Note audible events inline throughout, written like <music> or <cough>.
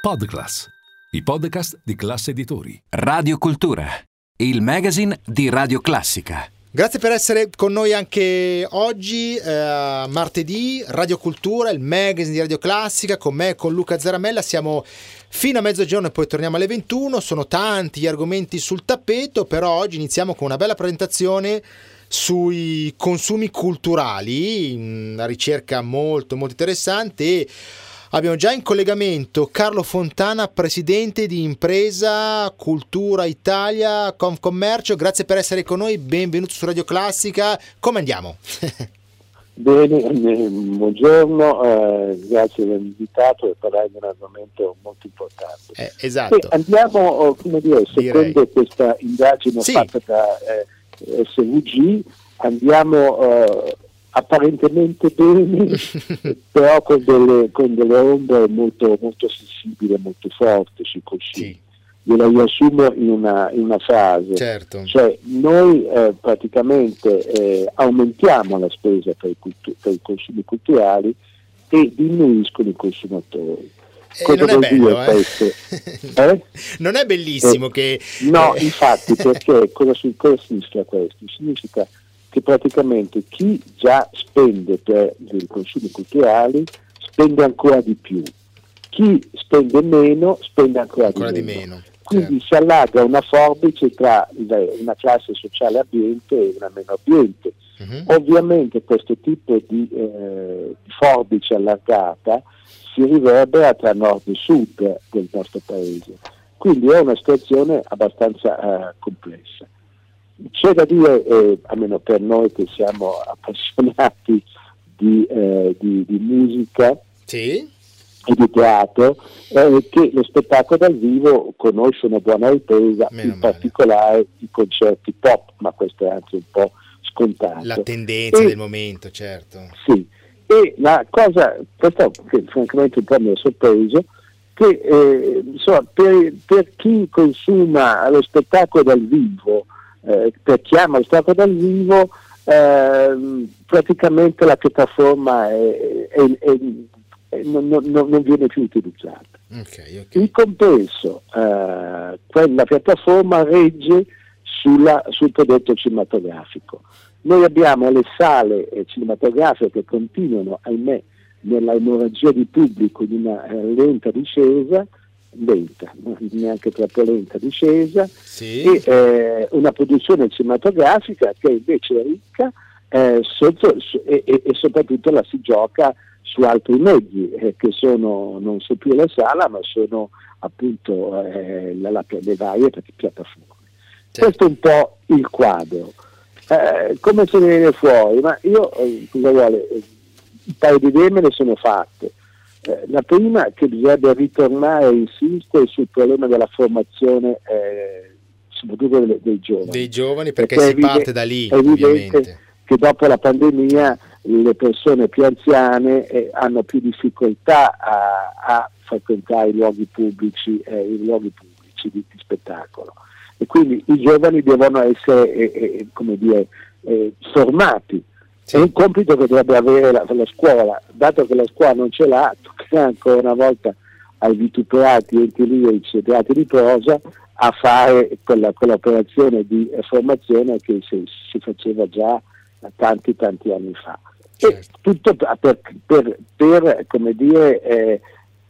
Podclass, i podcast di classe editori. Radio Cultura, il magazine di Radio Classica. Grazie per essere con noi anche oggi, eh, martedì, Radio Cultura, il magazine di Radio Classica, con me e con Luca Zaramella. Siamo fino a mezzogiorno e poi torniamo alle 21. Sono tanti gli argomenti sul tappeto, però oggi iniziamo con una bella presentazione sui consumi culturali, una ricerca molto molto interessante e abbiamo già in collegamento Carlo Fontana, presidente di Impresa Cultura Italia Confcommercio, grazie per essere con noi, benvenuto su Radio Classica, come andiamo? <laughs> Bene, eh, buongiorno, eh, grazie per invitato e parlare di un argomento molto importante. Eh, esatto. E andiamo, oh, come dire, secondo Direi. questa indagine sì. fatta da eh, SVG andiamo uh, apparentemente bene, <laughs> però con delle, con delle ombre molto, molto, sensibili e molto forti sui consumi. Sì. Gliela riassumo in una, in una frase. Certo. Cioè, noi eh, praticamente eh, aumentiamo la spesa per i, cultu- per i consumi culturali e diminuiscono i consumatori. Eh, non, è bello, eh? <laughs> eh? non è bellissimo eh, che... No, <laughs> infatti, perché cosa, cosa significa questo? Significa che praticamente chi già spende per i consumi culturali spende ancora di più, chi spende meno spende ancora, ancora di, meno. Di meno Quindi certo. si allarga una forbice tra una classe sociale abbiente e una meno abbiente. Uh-huh. Ovviamente questo tipo di, eh, forbice allargata si riverbera tra nord e sud del nostro paese. Quindi è una situazione abbastanza uh, complessa. C'è da dire, eh, almeno per noi che siamo appassionati di, eh, di, di musica sì. e di teatro, eh, che lo spettacolo dal vivo conosce una buona ripresa, Meno in male. particolare i concerti pop, ma questo è anche un po' scontato. La tendenza e, del momento, certo. Sì, e la cosa, questo che francamente un po' mi ha sorpreso, che eh, insomma, per, per, chi consuma lo spettacolo dal vivo, eh, per chi ama lo spettacolo dal vivo, eh, praticamente la piattaforma è, è, è, non, non, non, viene più utilizzata. Okay, okay. In compenso, eh, quella piattaforma regge sulla, sul prodotto cinematografico. Noi abbiamo le sale eh, cinematografiche che continuano, ahimè, nella emorragia di pubblico di una eh, lenta discesa, lenta, neanche troppo lenta discesa, sì. e eh, una produzione cinematografica che invece è ricca eh, sotto, e, e, e, soprattutto la si gioca su altri mezzi eh, che sono, non so più la sala, ma sono appunto eh, la, la, le varie piattaforme. Certo. Questo è un po' il quadro. Eh, come se ne viene fuori? Ma io, eh, cosa vuole, un paio di idee me ne sono fatte. Eh, la prima è che bisogna ritornare a insistere sul problema della formazione, eh, soprattutto dei, dei, giovani. Dei giovani perché, perché si evidente, parte da lì. È evidente che dopo la pandemia le persone più anziane eh, hanno più difficoltà a, a, frequentare i luoghi pubblici, i luoghi pubblici di, di spettacolo e quindi i giovani devono essere eh, eh, come dire, eh, formati. Sì. È un compito che dovrebbe avere la, la, scuola, dato che la scuola non ce l'ha, toccherà ancora una volta ai vituperati enti lirici e teatri di prosa a fare quella, quell'operazione di formazione che si, si, faceva già tanti tanti anni fa. Certo. tutto per, per, per come dire, eh,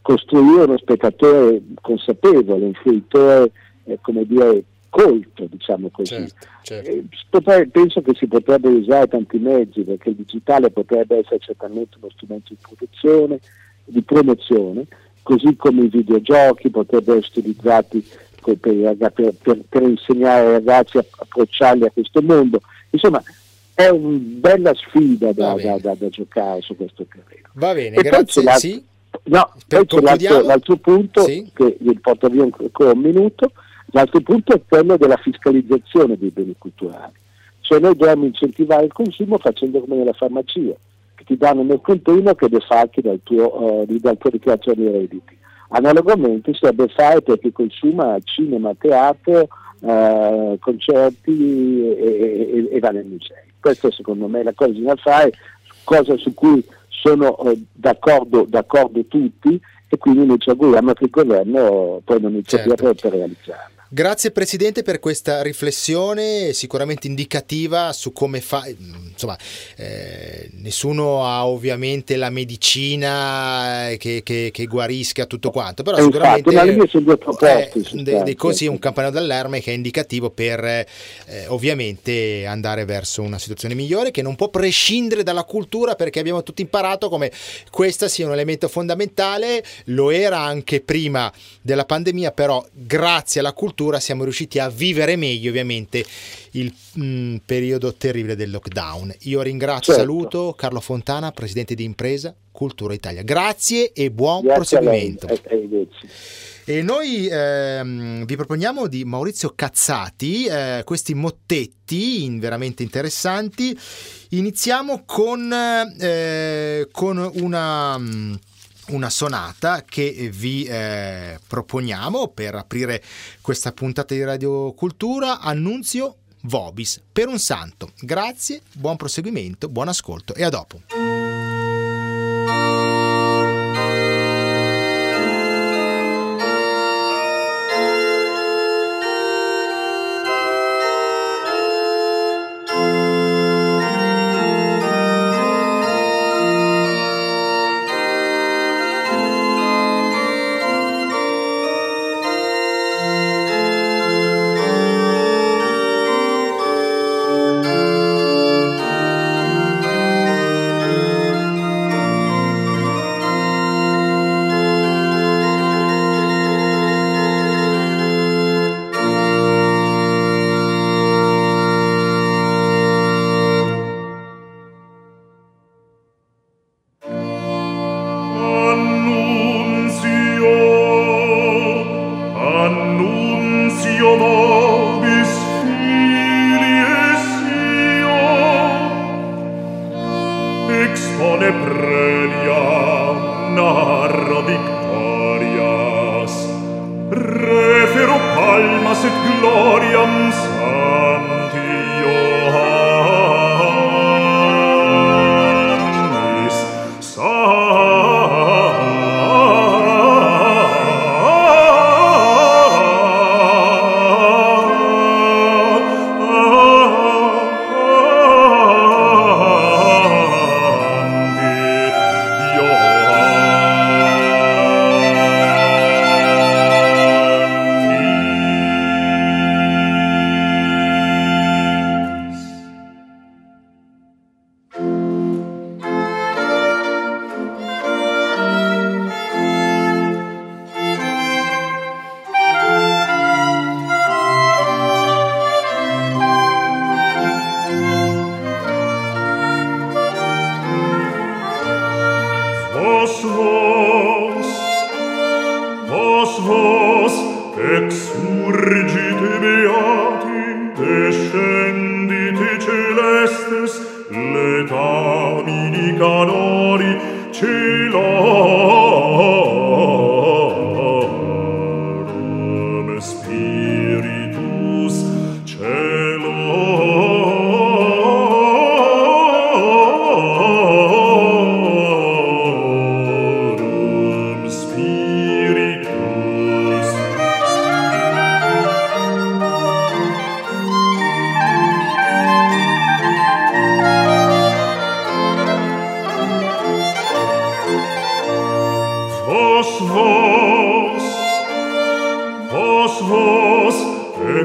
costruire uno spettatore consapevole, un fruitore eh, come dire, colto, diciamo così. Certo, certo. Eh, penso che si potrebbe usare tanti mezzi perché il digitale potrebbe essere certamente uno strumento di protezione, di promozione, così come i videogiochi potrebbero essere utilizzati per, per, per, per insegnare ai ragazzi a approcciarli a questo mondo. Insomma, è una bella sfida da, da, da, da, giocare su questo terreno. Va bene, e grazie. Sì. No, poi c'è l'altro, l'altro punto sì. che vi porto via ancora un minuto, L'altro punto è quello della fiscalizzazione dei beni culturali, cioè noi dobbiamo incentivare il consumo facendo come nella farmacia, che ti danno nel container che defalchi dal tuo, uh, dal tuo dichiarazione dei redditi. Analogamente si dovrebbe fare per chi consuma cinema, teatro, uh, concerti e, e, e, va nei musei. Questa secondo me è la cosa da fare, cosa su cui sono uh, d'accordo, d'accordo tutti e quindi noi ci auguriamo che il governo poi non iniziativa certo. per realizzarla. Grazie Presidente per questa riflessione sicuramente indicativa su come fa, insomma, eh, nessuno ha ovviamente la medicina che, che, che guarisca tutto quanto, però sicuramente è eh, così un campanello d'allarme che è indicativo per eh, ovviamente andare verso una situazione migliore che non può prescindere dalla cultura perché abbiamo tutti imparato come questo sia un elemento fondamentale, lo era anche prima della pandemia, però grazie alla cultura cultura siamo riusciti a vivere meglio ovviamente il mh, mm, periodo terribile del lockdown. Io ringrazio certo. saluto Carlo Fontana, presidente di impresa Cultura Italia. Grazie e buon Grazie proseguimento. E noi ehm, vi proponiamo di Maurizio Cazzati eh, questi mottetti in, veramente interessanti. Iniziamo con, eh, con una mm, una sonata che vi eh, proponiamo per aprire questa puntata di Radio Cultura, Annunzio Vobis per un santo. Grazie, buon proseguimento, buon ascolto e a dopo.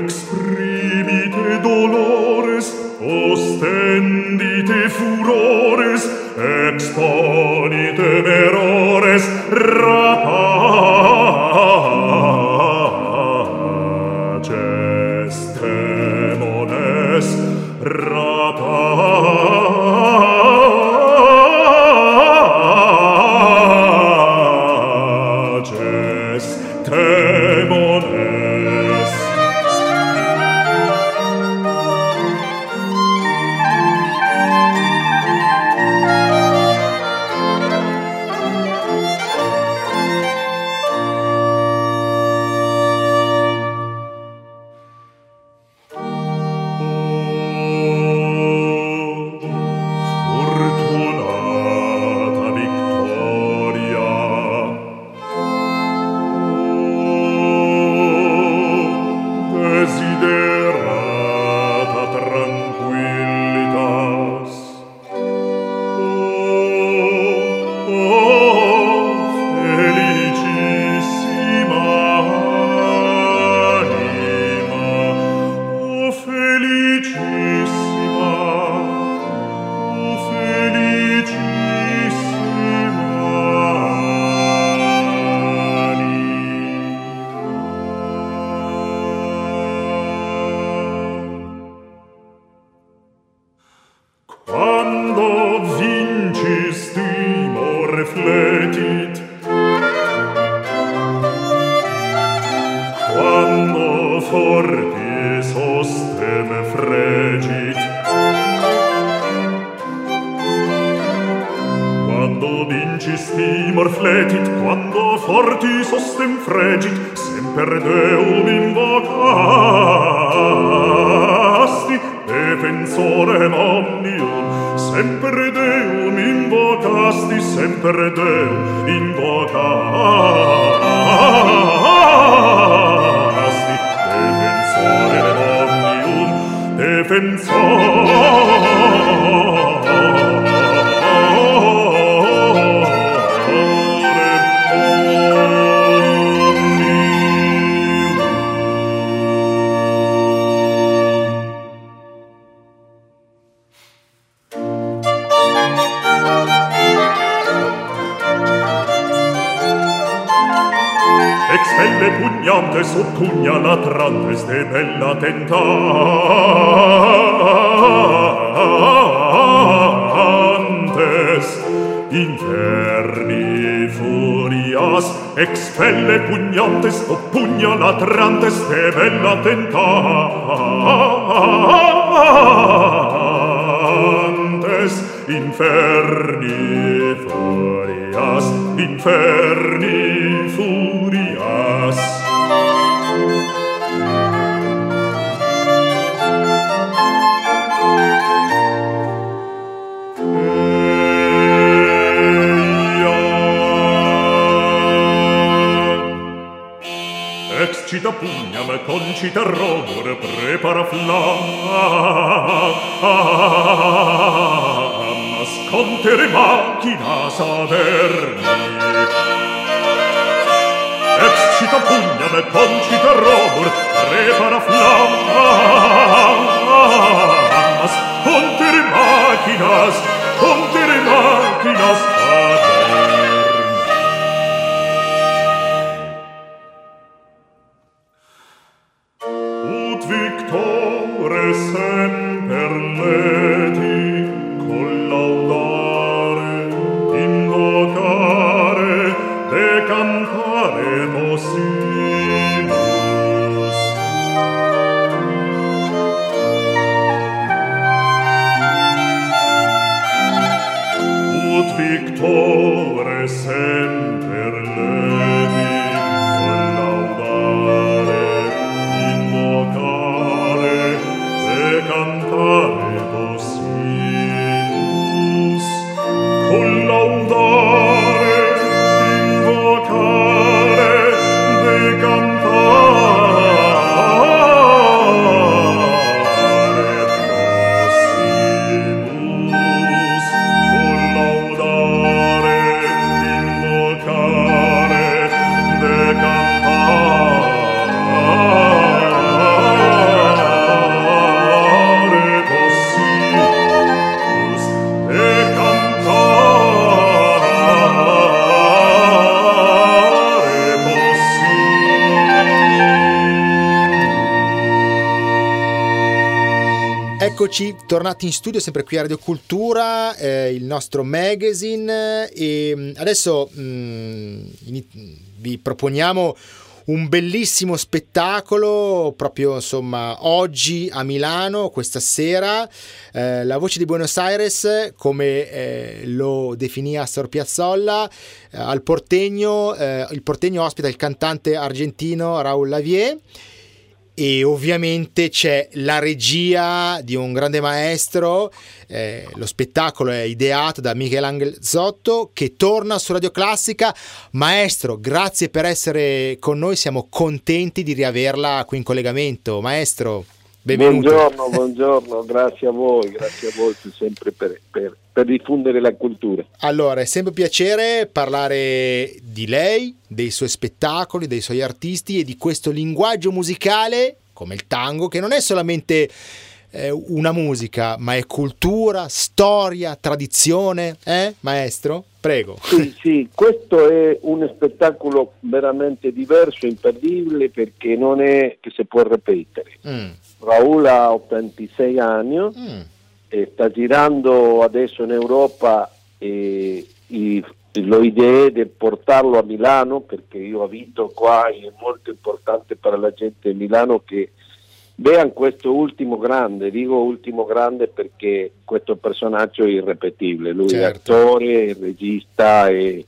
exprimite dolores, ostendite furores, exponite errores, fletit quando forti sostem fregit quando vincis timor fletit quando forti sostem fregit semper Deo expelle pugnantes o pugnalatrantes che bella tentantes. Inferni furias inferni Sam concita romor prepara flamma Ascontere macchina saverni Excita pugnam e concita romor prepara flamma Ascontere macchinas, contere macchinas cantare possilus, con laudare Eccoci tornati in studio, sempre qui a Radio Cultura, eh, il nostro magazine. E mh, adesso mh, ini- vi proponiamo un bellissimo spettacolo proprio insomma oggi a Milano questa sera. Eh, la voce di Buenos Aires come eh, lo definì Astor Piazzolla eh, al Portegno eh, il Portegno ospita il cantante argentino Raul Lavier e ovviamente c'è la regia di un grande maestro, eh, lo spettacolo è ideato da Michelangelo Zotto che torna su Radio Classica. Maestro, grazie per essere con noi, siamo contenti di riaverla qui in collegamento. Maestro, benvenuto. Buongiorno, buongiorno, grazie a voi, grazie a voi sempre per, per- per diffondere la cultura. Allora, è sempre un piacere parlare di lei, dei suoi spettacoli, dei suoi artisti e di questo linguaggio musicale come il tango, che non è solamente eh, una musica, ma è cultura, storia, tradizione, eh, maestro? Prego. Sì, <laughs> sì, questo è un spettacolo veramente diverso, imperdibile, perché non è che si può ripetere. Mm, Raul ha 86 anni, mm, e sta girando adesso in Europa e i- lo idea di portarlo a Milano perché io abito qua e è molto importante per la gente di Milano che vean questo ultimo grande, dico ultimo grande perché questo personaggio è irrepetibile, lui è Certo. attore, è regista e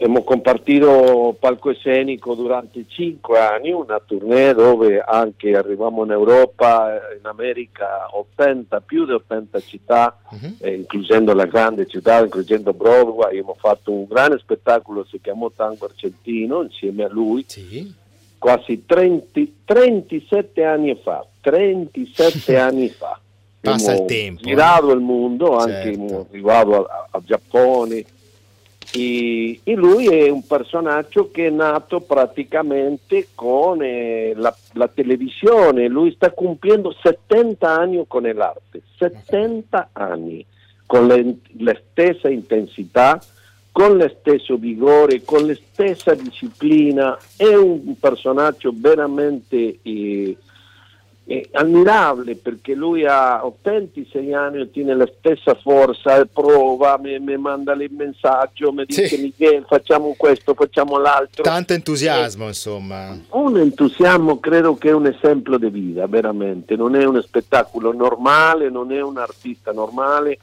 Abbiamo compartito palcoscenico durante cinque anni, una tournée dove anche arriviamo in Europa, in America, 80, più di 80 città, uh-huh. eh, includendo la grande città, includendo Broadway. Abbiamo fatto un grande spettacolo, si chiamò Tango Argentino, insieme a lui, sì. quasi 30, 37 anni fa. 37 <laughs> anni fa. Passa il tempo. Girato eh. il mondo, anche certo. arrivato al Giappone e, e, lui è un personaggio che è nato praticamente con eh, la, la, televisione, lui sta compiendo 70 anni con l'arte, 70 anni, con le, la stessa intensità, con lo stesso vigore, con la stessa disciplina, è un personaggio veramente... Eh, è ammirabile perché lui ha 86 anni e tiene la stessa forza, prova, mi, mi manda il messaggio, mi dice sì. Miguel facciamo questo, facciamo l'altro. Tanto entusiasmo eh, insomma. Un entusiasmo credo che è un esempio di vita, veramente, non è uno spettacolo normale, non è un artista normale,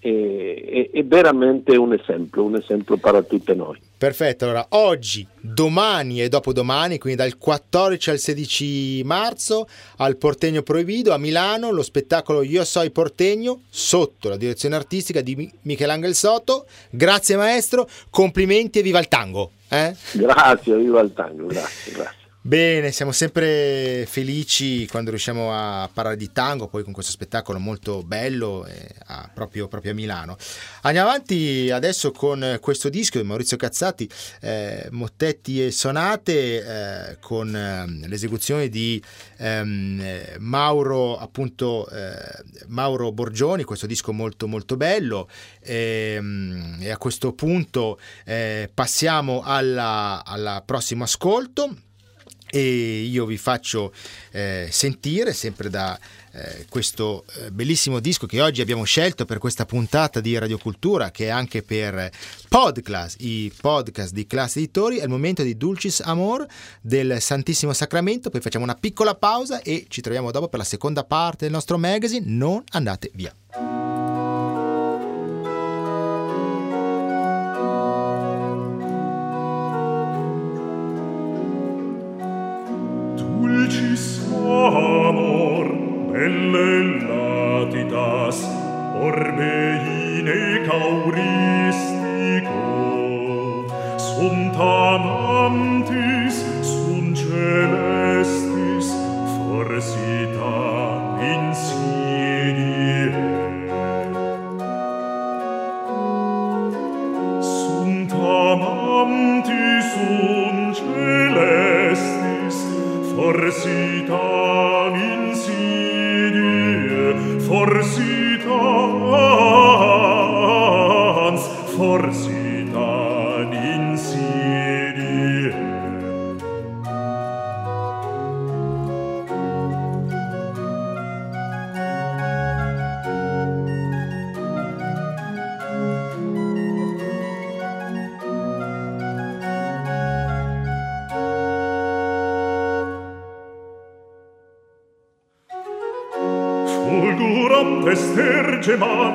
è, è, veramente un esempio, un esempio per tutti noi. Perfetto, allora oggi, domani e dopodomani, quindi dal 14 al 16 marzo al Portegno Proibito a Milano, lo spettacolo Io Soi Portegno sotto la direzione artistica di Michelangelo Soto. Grazie maestro, complimenti e viva il tango. Eh? Grazie, viva il tango, grazie, grazie. Bene, siamo sempre felici quando riusciamo a parlare di tango, poi con questo spettacolo molto bello eh, a, proprio, proprio, a Milano. Andiamo avanti adesso con questo disco di Maurizio Cazzati, eh, Mottetti e Sonate, eh, con ehm, l'esecuzione di ehm, Mauro, appunto, eh, Mauro Borgioni, questo disco molto molto bello. Ehm, e a questo punto eh, passiamo al prossimo ascolto e io vi faccio eh, sentire sempre da eh, questo eh, bellissimo disco che oggi abbiamo scelto per questa puntata di Radiocultura che è anche per Podcast, i podcast di Classe Editori, è il momento di Dulcis Amor del Santissimo Sacramento, poi facciamo una piccola pausa e ci troviamo dopo per la seconda parte del nostro magazine, non andate via.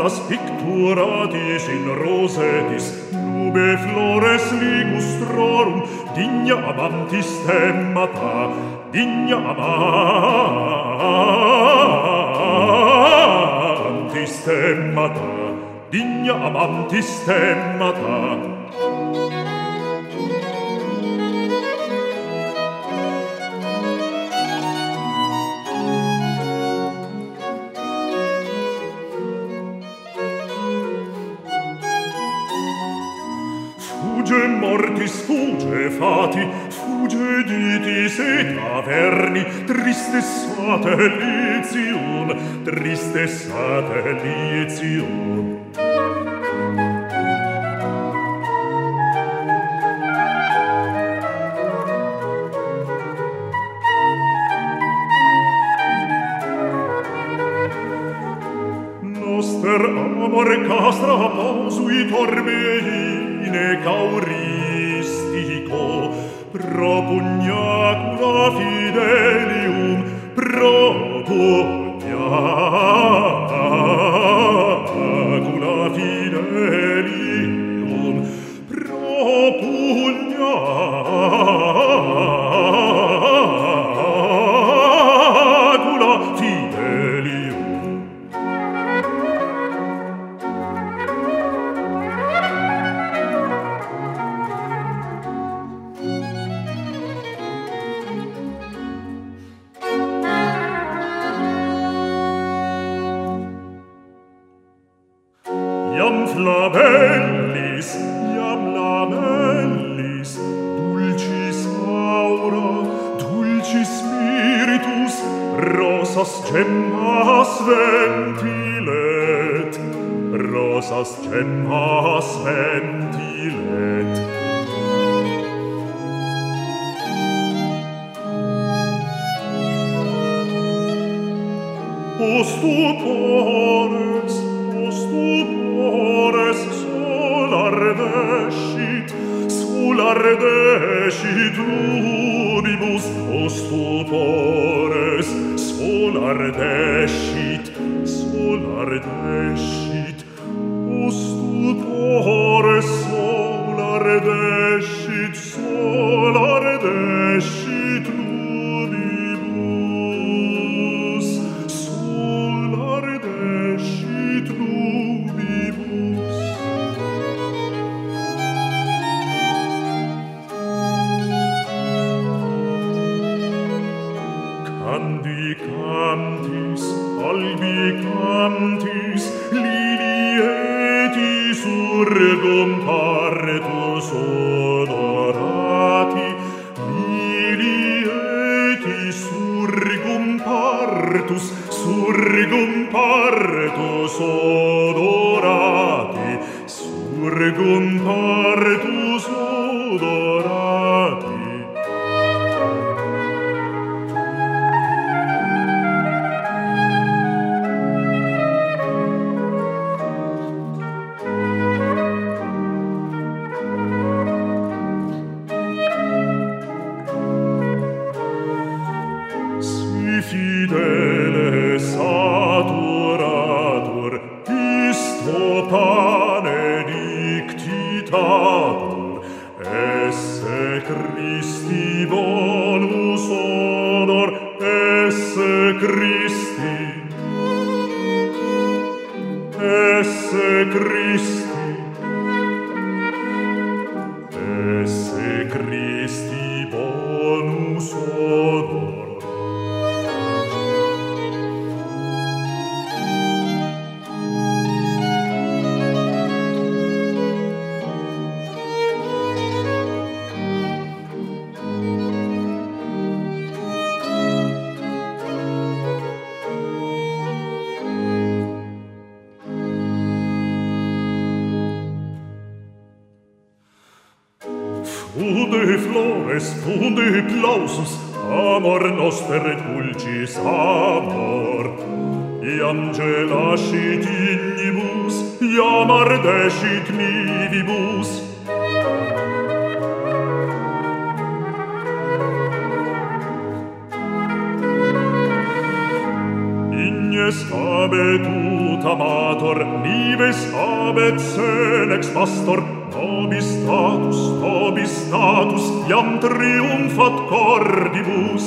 Aetas picturatis in rosetis, nube flores ligustrorum, Digna amantis temmata, Digna amantis temmata, Digna amantis temmata, Artis fati, fugge ditis et averni, triste satellitium, triste satellitium. Noster amor castra pausuit ormei, cauri propugnacula fidelium pro tuo surgum partus odorati, milieti surgum partus, surgum partus odorati, surgum partus Funde flores, funde plausus, amor noster et dulcis amor. Iam gelascit innibus, iam ardescit nivibus, Ignes habet ut amator, nives habet senex pastor, Nobis status, nobis status, iam triumfat cordibus.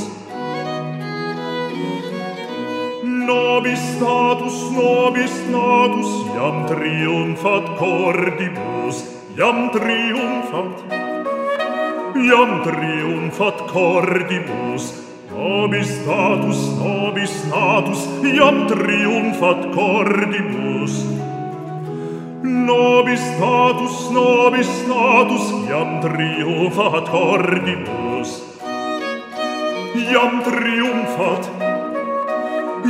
Nobis status, nobis status, iam triumfat cordibus, iam triumfat, iam triumfat cordibus, Nobis status, nobis status, iam triumfat cordibus. Nobis status, nobis status, iam triumfat cordibus. Iam triumfat,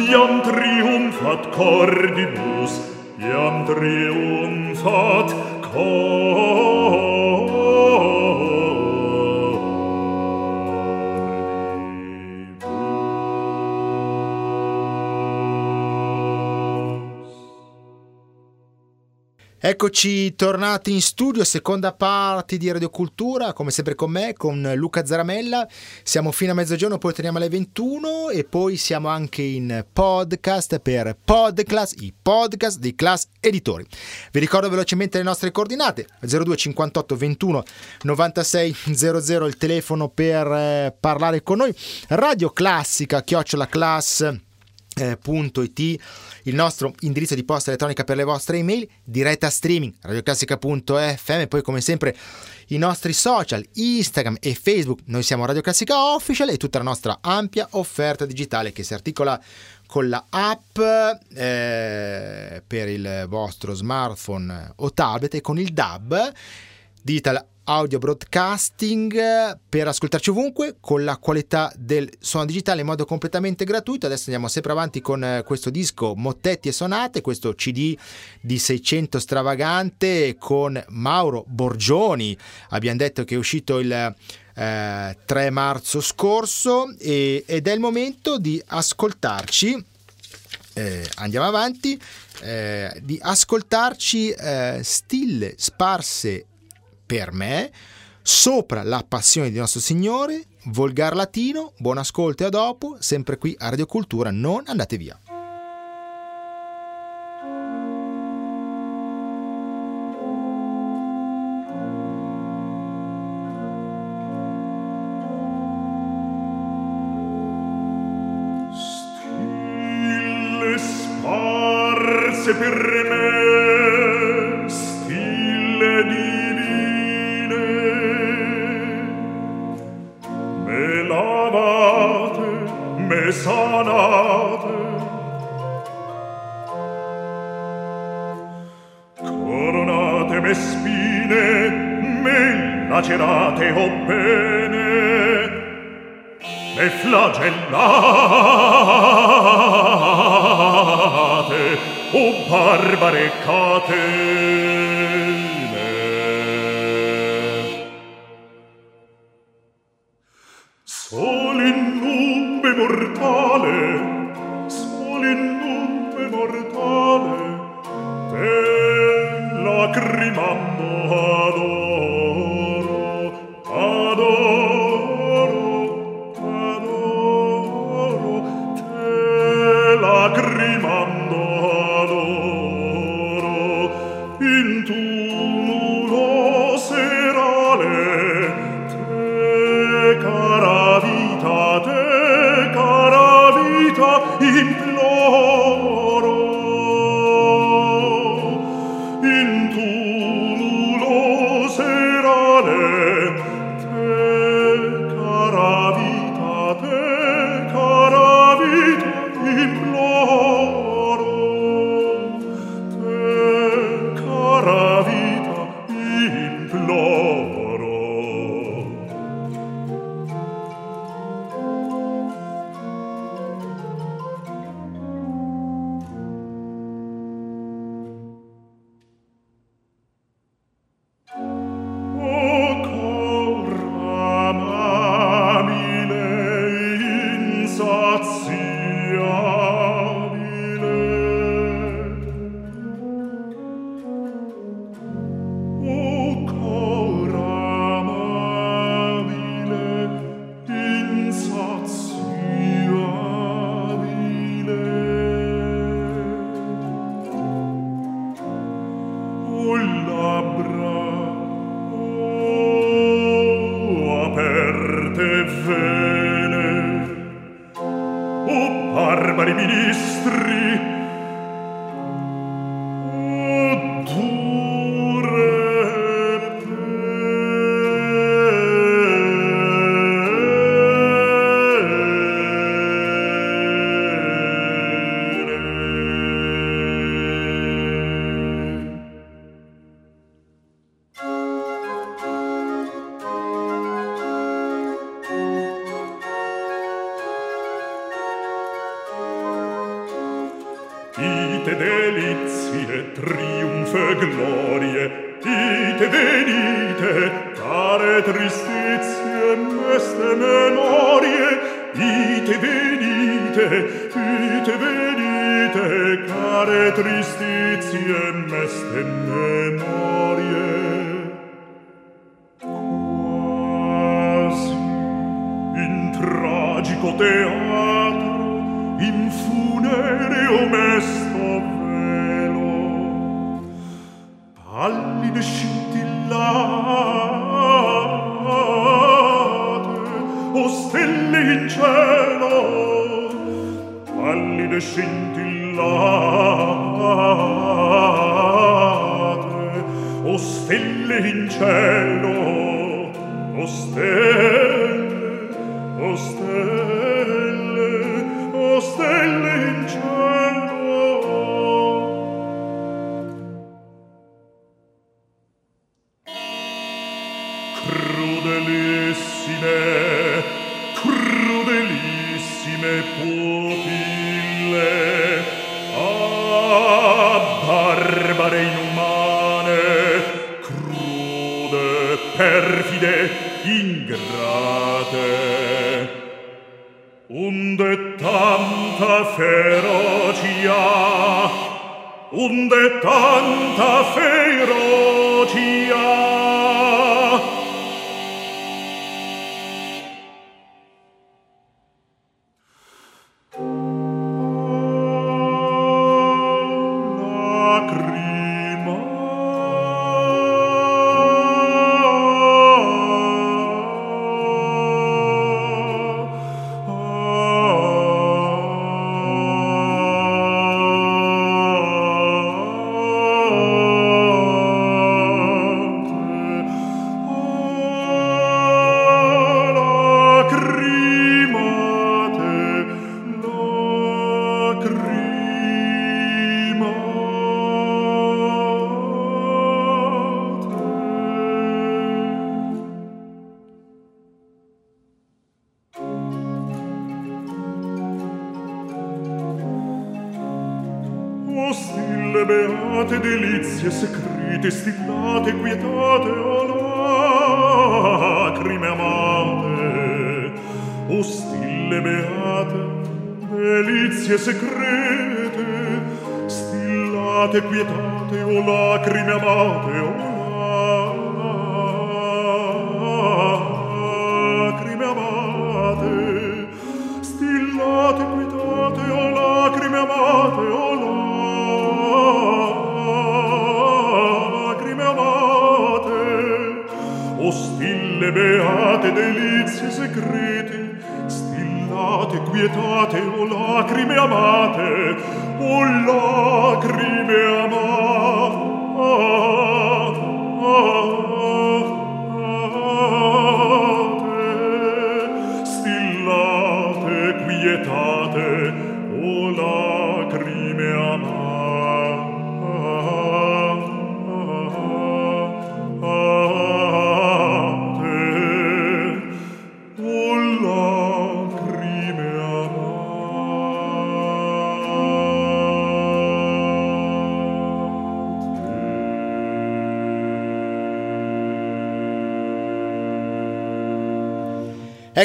iam triumfat cordibus, iam triumfat cordibus. Eccoci tornati in studio, seconda parte di Radio Cultura, come sempre con me, con Luca Zaramella. Siamo fino a mezzogiorno, poi torniamo alle 21 e poi siamo anche in podcast per Podclass, i podcast dei Class Editori. Vi ricordo velocemente le nostre coordinate: 02 58 21 96 00 il telefono per eh, parlare con noi. Radio Classica, chiocciola class it il nostro indirizzo di posta elettronica per le vostre email diretta streaming radioclassica.fm e poi come sempre i nostri social Instagram e Facebook. Noi siamo Radio Classica Official e tutta la nostra ampia offerta digitale che si articola con la app eh, per il vostro smartphone o tablet e con il DAB Digital audio broadcasting per ascoltarci ovunque con la qualità del suono digitale in modo completamente gratuito. Adesso andiamo sempre avanti con eh, questo disco Mottetti e Sonate, questo CD di 600 stravagante con Mauro Borgioni. Abbiamo detto che è uscito il eh, 3 marzo scorso e, ed è il momento di ascoltarci. Eh, andiamo avanti, eh, di ascoltarci eh, stille sparse per me, sopra la passione di nostro Signore, volgar latino, buon ascolto e a dopo, sempre qui a Radio Cultura, non andate via. Per me flagellate o barbare cate. male dite delizie, triumfe glorie, dite venite, care tristizie, meste memorie, dite venite, dite venite, care tristizie, meste memorie. Quasi in tragico teatro, ingrate unde tanta ferocia unde tanta ferocia.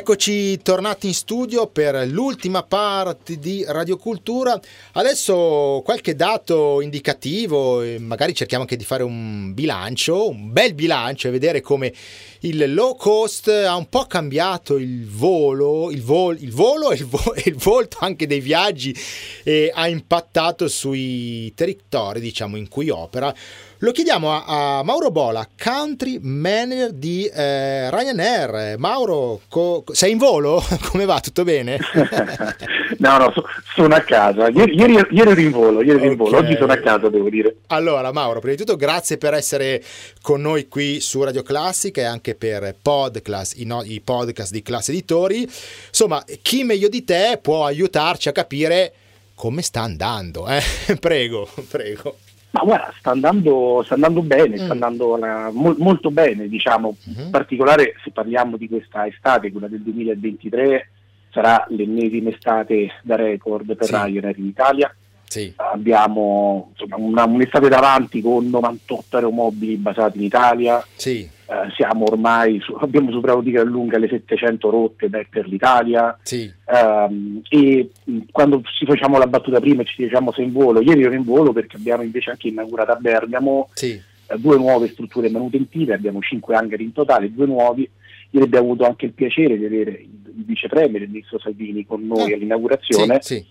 Eccoci tornati in studio per l'ultima parte di Radiocultura. Adesso qualche dato indicativo, magari cerchiamo anche di fare un bilancio, un bel bilancio e vedere come il low cost ha un po' cambiato il volo, il, vol- il volo e il, vo- <laughs> il volto anche dei viaggi e ha impattato sui territori diciamo in cui opera. Lo chiediamo a, a Mauro Bola, country manager di eh, Ryanair. Mauro, co- sei in volo? <laughs> Come va? Tutto bene? <laughs> no, no, so- sono a casa. Ieri, ieri, ieri ero in volo, ieri ero in volo. Oggi sono a casa, devo dire. Allora, Mauro, prima di tutto grazie per essere con noi qui su Radio Classica e anche per podcast, i, no- i podcast di Classe Editori. Insomma, chi meglio di te può aiutarci a capire come sta andando? eh? <laughs> prego, prego. Ma guarda, sta andando, sta andando bene, Mm. sta andando eh, mol- molto bene, diciamo. Mhm. In particolare se parliamo di questa estate, quella del 2023, sarà l'ennesima estate da record per Sì. Ryanair in Italia. Sì, Abbiamo insomma, una- un'estate davanti con 98 aeromobili basati in Italia. sì, Eh, siamo ormai su- abbiamo superato di gran lunga le 700 rotte per, per l'Italia. sì, Ehm, e quando ci facciamo la battuta prima e ci diciamo sei in volo, ieri ero in volo perché abbiamo invece anche inaugurato a Bergamo sì, eh, due nuove strutture manutentive, abbiamo cinque hangar in totale, due nuovi. Ieri abbiamo avuto anche il piacere di avere il, il vice premier, il ministro Salvini, con noi Ah, all'inaugurazione. sì,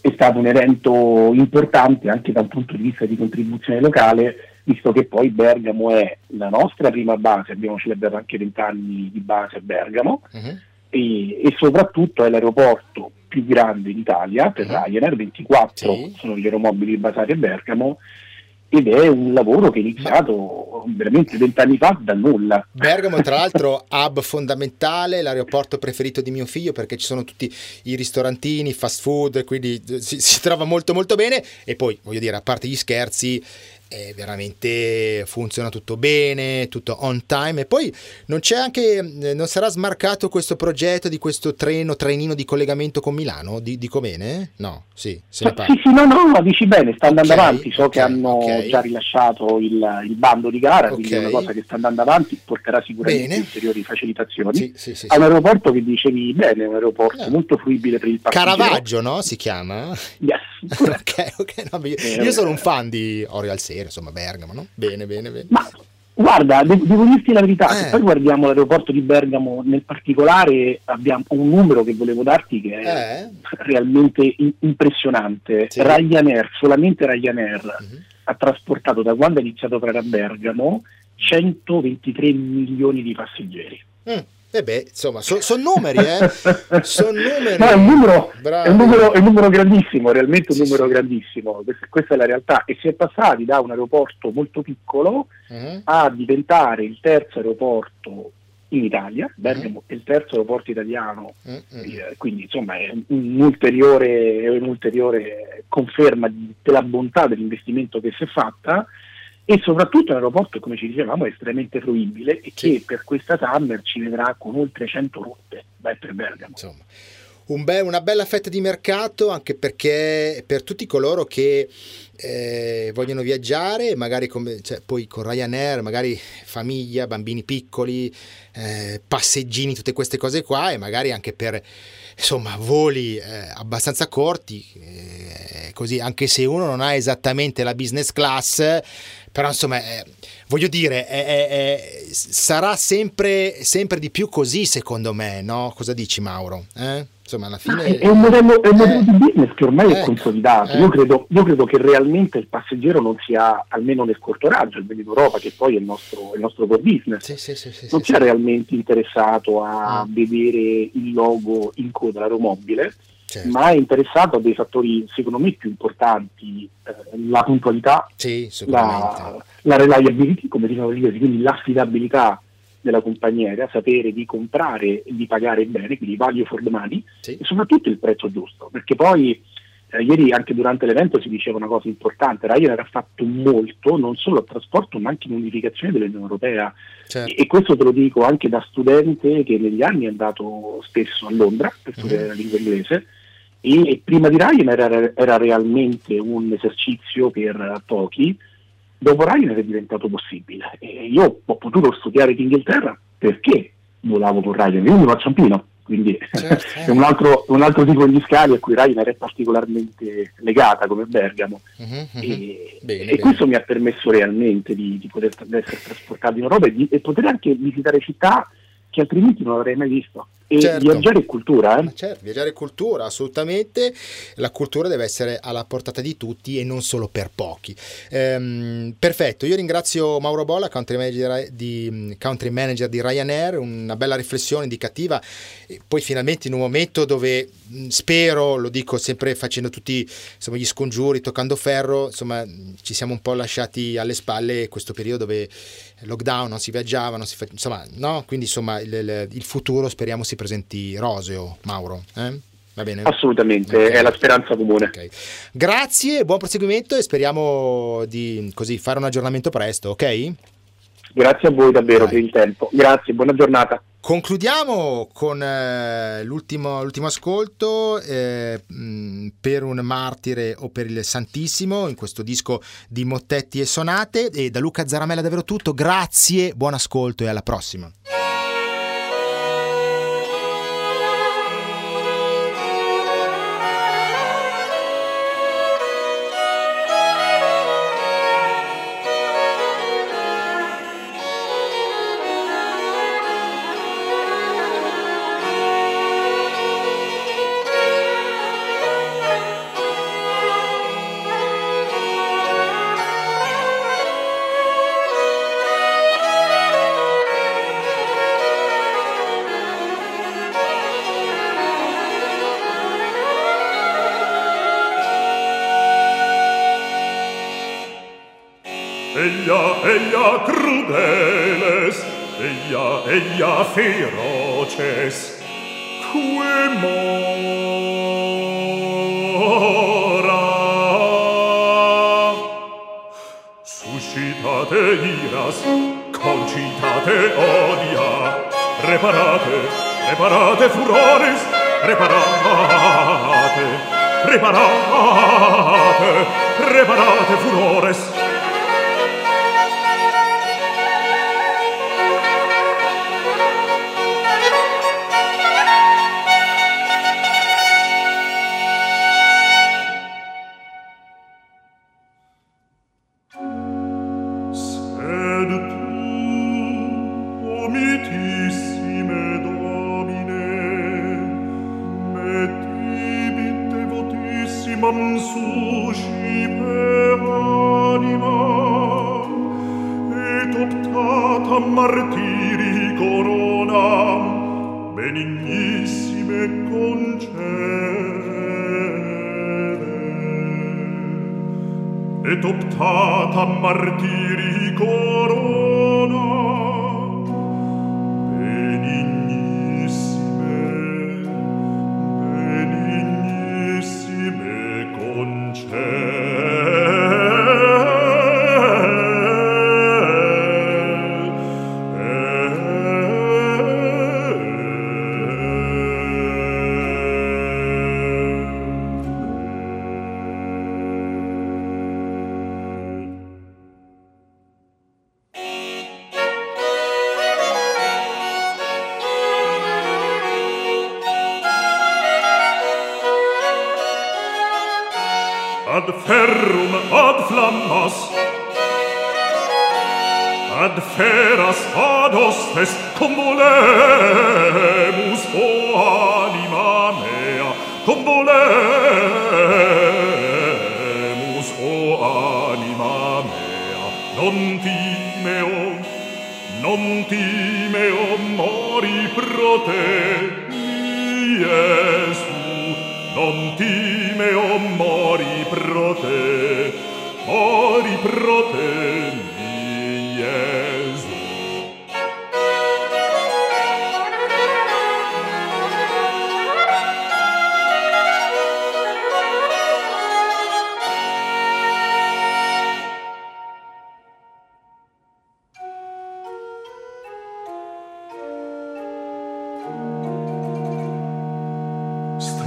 È stato un evento importante anche da un punto di vista di contribuzione locale, visto che poi Bergamo è la nostra prima base, abbiamo celebrato anche 20 anni di base a Bergamo mhm, e, e soprattutto è l'aeroporto più grande d'Italia per uh-huh. Ryanair, 24 sì. sono gli aeromobili basati a Bergamo ed è un lavoro che è iniziato veramente vent'anni fa da nulla. Bergamo, tra <laughs> l'altro, hub fondamentale, l'aeroporto preferito di mio figlio perché ci sono tutti i ristorantini, fast food, quindi si, si trova molto molto bene e poi voglio dire, a parte gli scherzi, e veramente funziona tutto bene, tutto on time e poi non c'è anche, eh, non sarà smarcato questo progetto di questo treno, trenino di collegamento con Milano? Dico bene? No, sì, se ne parla. Sì, sì, no, no, no, dici bene, sta andando okay, avanti, so okay, che hanno okay. già rilasciato il, il, bando di gara, quindi è una cosa che sta andando avanti, porterà sicuramente bene. ulteriori facilitazioni. Sì, sì, sì, È un aeroporto che dicevi bene, è un aeroporto eh. molto fruibile per il passeggero. Caravaggio, no? Si chiama? Yes. <laughs> ok, ok, no, io, eh, io sono un fan di Orial Series sera, insomma Bergamo, no? Bene, bene, bene. Ma guarda, de- devo dirti la verità, eh. se poi guardiamo l'aeroporto di Bergamo nel particolare, abbiamo un numero che volevo darti che è eh. realmente impressionante. Sì. Ryanair, solamente Ryanair, uh-huh. ha trasportato da quando ha iniziato a operare a Bergamo 123 milioni di passeggeri. Mm. E eh beh, insomma, sono so numeri, eh? <laughs> Sono numeri. No, è, un numero, è, un numero, è un numero grandissimo, realmente un sì, numero sì. grandissimo. Questa è la realtà. E si è passati da un aeroporto molto piccolo uh-huh. a diventare il terzo aeroporto in Italia. Bergamo uh-huh. è il terzo aeroporto italiano, uh-huh. quindi insomma è un'ulteriore, un'ulteriore conferma della bontà dell'investimento che si è fatta e soprattutto l'aeroporto, come ci dicevamo, è estremamente fruibile e sì. che per questa summer ci vedrà con oltre 100 rotte vai per Bergamo. Insomma. Un be- una bella fetta di mercato anche perché per tutti coloro che eh, vogliono viaggiare, magari come, cioè, poi con Ryanair, magari famiglia, bambini piccoli, eh, passeggini, tutte queste cose qua e magari anche per insomma voli eh, abbastanza corti, eh, così anche se uno non ha esattamente la business class però insomma eh, voglio dire sarà sempre, sempre, di più così secondo me no? cosa dici Mauro? Eh? Insomma, alla fine... È un modello, è un modello di business che ormai è consolidato. Io credo, io, credo, che realmente il passeggero non sia, almeno nel corto raggio, almeno in Europa, che poi è il nostro, il nostro core business, sì, sì, sì, non sia realmente interessato a mm. vedere il logo in coda all'aeromobile, certo. ma è interessato a dei fattori secondo me più importanti, eh, la puntualità, sì, la, la, reliability, come dicono gli inglesi, quindi l'affidabilità della compagnia aerea, sapere di comprare e di pagare bene, quindi value for the money, sì. e soprattutto il prezzo giusto, perché poi eh, ieri anche durante l'evento si diceva una cosa importante, Ryanair ha fatto molto, non solo a trasporto ma anche in unificazione dell'Unione Europea certo. e, e, questo te lo dico anche da studente che negli anni è andato spesso a Londra per studiare mm-hmm. la lingua inglese e prima di Ryanair era, era realmente un esercizio per pochi, dopo Ryanair è diventato possibile. E io ho potuto studiare in Inghilterra perché volavo con Ryanair, io sono a Ciampino, quindi <laughs> certo. è un altro, un altro, tipo di scali a cui Ryanair è particolarmente legata come Bergamo uh-huh. e, bene, e bene. questo mi ha permesso realmente di, di poter essere trasportato in Europa e, di, e poter anche visitare città che altrimenti non avrei mai visto. Certo. viaggiare è cultura, eh? certo, viaggiare è cultura, assolutamente. La cultura deve essere alla portata di tutti e non solo per pochi. Ehm, perfetto, io ringrazio Mauro Bolla, country manager, di, country manager di Ryanair, una bella riflessione indicativa. E poi finalmente in un momento dove spero, lo dico sempre facendo tutti insomma, gli scongiuri, toccando ferro, insomma ci siamo un po' lasciati alle spalle questo periodo dove lockdown, non si viaggiava, non si fa, insomma, no? Quindi insomma il, il, il, futuro speriamo si presenti roseo, Mauro. Eh? Va bene? Assolutamente, okay. è la speranza comune. Okay. Grazie, buon proseguimento e speriamo di così, fare un aggiornamento presto, ok? Grazie a voi davvero Dai. per il tempo. Grazie, buona giornata. Concludiamo con eh, l'ultimo, l'ultimo, ascolto eh, mh, per un martire o per il Santissimo in questo disco di mottetti e sonate e da Luca Zaramella davvero tutto, grazie, buon ascolto e alla prossima. deles, eia, eia feroces, cue mora. Suscitate iras, concitate odia, reparate, reparate furores, reparate, reparate, reparate furores, et optata martiri coro.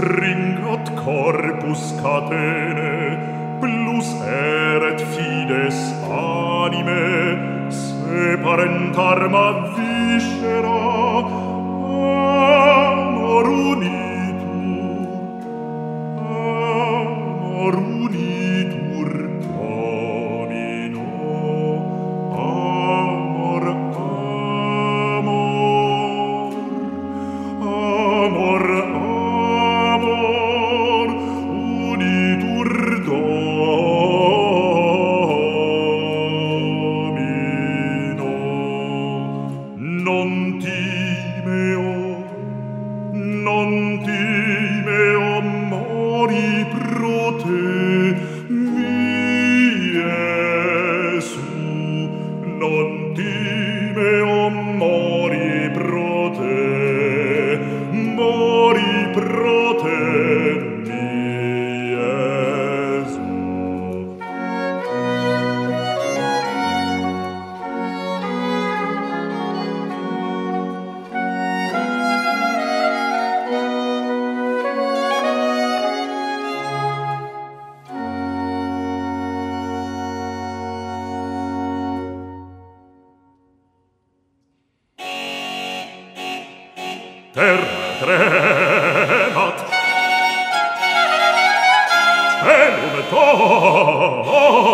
stringat corpus catene, plus eret fides anime, se parent arma viscera, amor unit. terra tremat, celum tonet,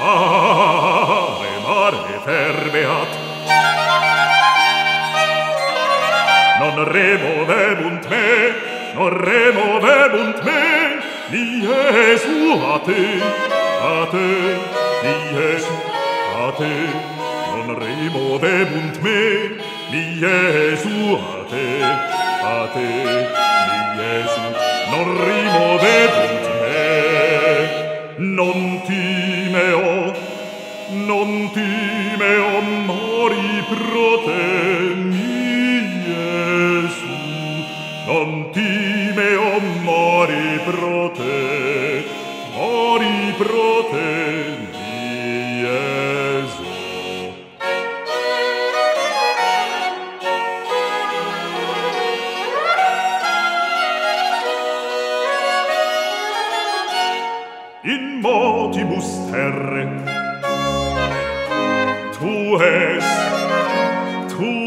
mare, mare fermeat, non removebunt me, non removebunt me, ni Jesu a te. te, mie, a te, non remo debunt me, Mi Jesu a te, a te.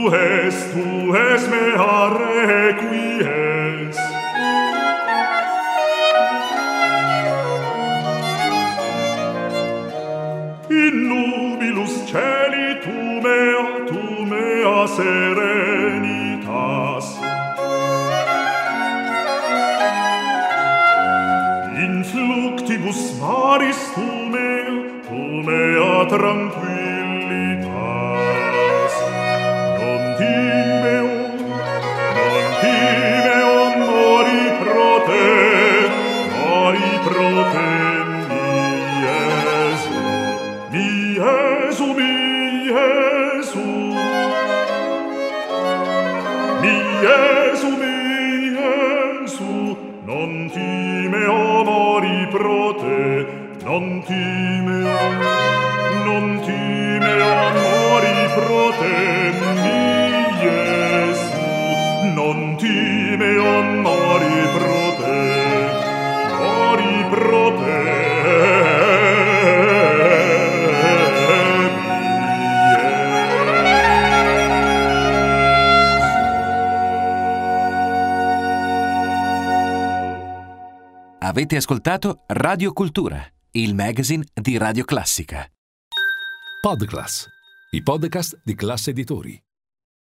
tu es, tu es me requies. In nubilus celi tu mea, tu mea serenitas. In fluctibus maris tu mea, tu mea tranquillitas. Non timeo non time o mori pro te mori pro te Avete ascoltato Radio Cultura, il magazine di Radio Classica. Podclass, i podcast di classe editori.